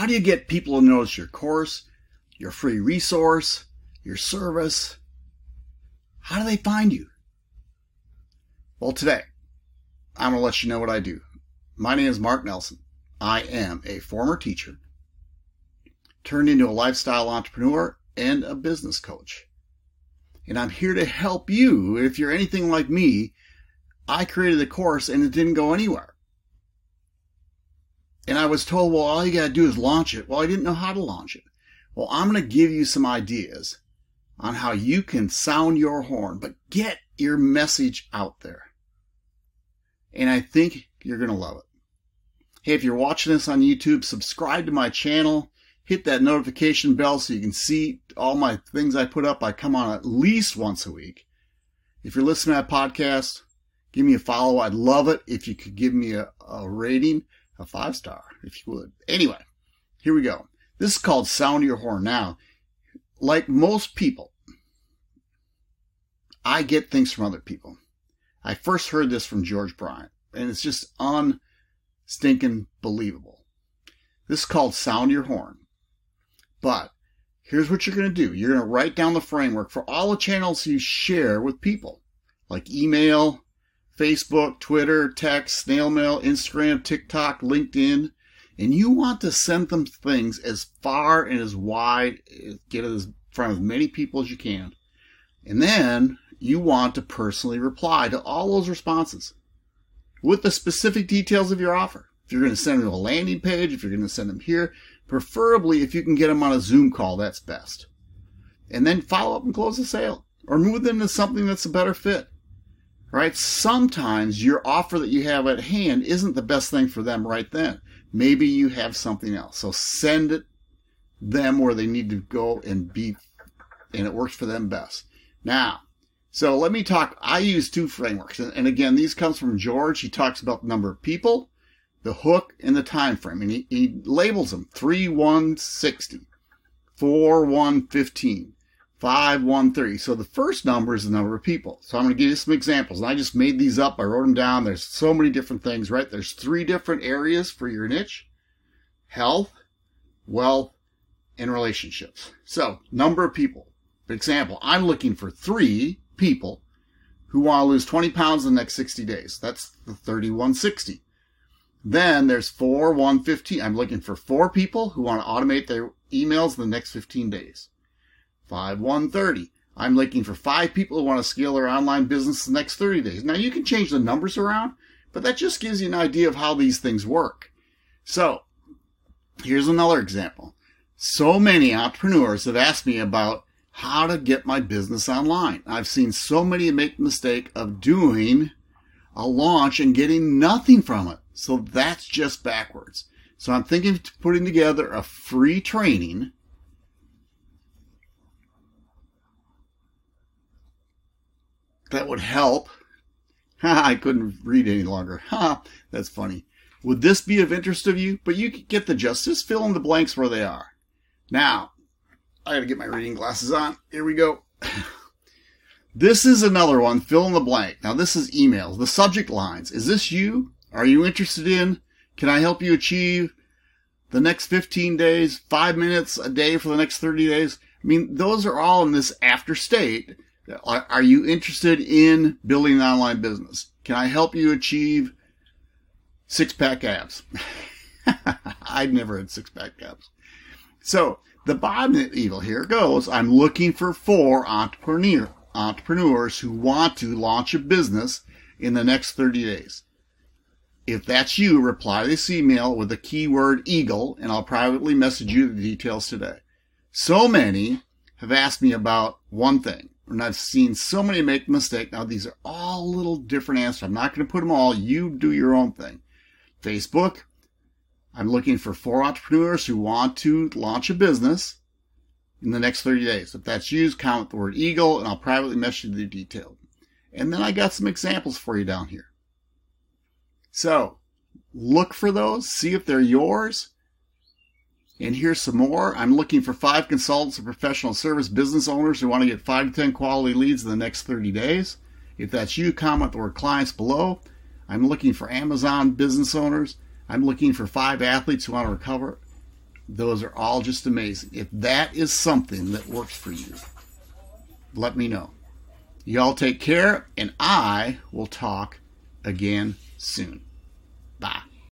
How do you get people to notice your course, your free resource, your service? How do they find you? Well, today, I'm going to let you know what I do. My name is Mark Nelson. I am a former teacher, turned into a lifestyle entrepreneur and a business coach. And I'm here to help you if you're anything like me. I created a course and it didn't go anywhere. And I was told, well, all you got to do is launch it. Well, I didn't know how to launch it. Well, I'm going to give you some ideas on how you can sound your horn, but get your message out there. And I think you're going to love it. Hey, if you're watching this on YouTube, subscribe to my channel, hit that notification bell so you can see all my things I put up. I come on at least once a week. If you're listening to that podcast, give me a follow. I'd love it if you could give me a, a rating, a five star, if you would. Anyway, here we go. This is called Sound Your Horn. Now, like most people, I get things from other people. I first heard this from George Bryant, and it's just unstinking believable. This is called Sound Your Horn. But here's what you're going to do. You're going to write down the framework for all the channels you share with people, like email, Facebook, Twitter, text, snail mail, Instagram, TikTok, LinkedIn. And you want to send them things as far and as wide, get it in front of as many people as you can. And then you want to personally reply to all those responses with the specific details of your offer. If you're going to send them to a landing page, if you're going to send them here, preferably if you can get them on a Zoom call, that's best. And then follow up and close the sale or move them to something that's a better fit. Right? Sometimes your offer that you have at hand isn't the best thing for them right then. Maybe you have something else. So send it them where they need to go and be, and it works for them best. Now, so let me talk. I use two frameworks, and again, these comes from George. He talks about the number of people, the hook, and the time frame, and he, he labels them three one sixty, four one fifteen, five one thirty. So the first number is the number of people. So I'm going to give you some examples, and I just made these up. I wrote them down. There's so many different things, right? There's three different areas for your niche: health, wealth, and relationships. So number of people. For example, I'm looking for three people who want to lose 20 pounds in the next 60 days. That's the 3160. Then there's four 115. I'm looking for four people who want to automate their emails in the next 15 days. Five 130. I'm looking for five people who want to scale their online business the next 30 days. Now you can change the numbers around, but that just gives you an idea of how these things work. So here's another example. So many entrepreneurs have asked me about how to get my business online. I've seen so many make the mistake of doing a launch and getting nothing from it. So that's just backwards. So I'm thinking of putting together a free training that would help. I couldn't read any longer. Ha, that's funny. Would this be of interest of you? But you get the gist. Just fill in the blanks where they are. Now, I gotta get my reading glasses on. Here we go. This is another one, fill in the blank. Now this is emails. The subject lines. Is this you? Are you interested in? Can I help you achieve the next 15 days, five minutes a day for the next 30 days? I mean, those are all in this after state. Are, you interested in building an online business? Can I help you achieve six pack abs? I've never had six pack abs. So the bottom evil here goes. I'm looking for four entrepreneur, entrepreneurs who want to launch a business in the next 30 days. If that's you, reply this email with the keyword eagle and I'll privately message you the details today. So many have asked me about one thing and I've seen so many make a mistake. Now these are all little different answers. I'm not going to put them all. You do your own thing. Facebook, I'm looking for four entrepreneurs who want to launch a business in the next 30 days. If that's you, comment the word eagle and I'll privately message you the detail. And then I got some examples for you down here. So look for those, see if they're yours. And here's some more. I'm looking for five consultants and professional service business owners who want to get five to 10 quality leads in the next 30 days. If that's you, comment the word clients below. I'm looking for Amazon business owners I'm looking for five athletes who want to recover Those are all just amazing. If that is something that works for you, let me know. Y'all take care, and I will talk again soon. Bye.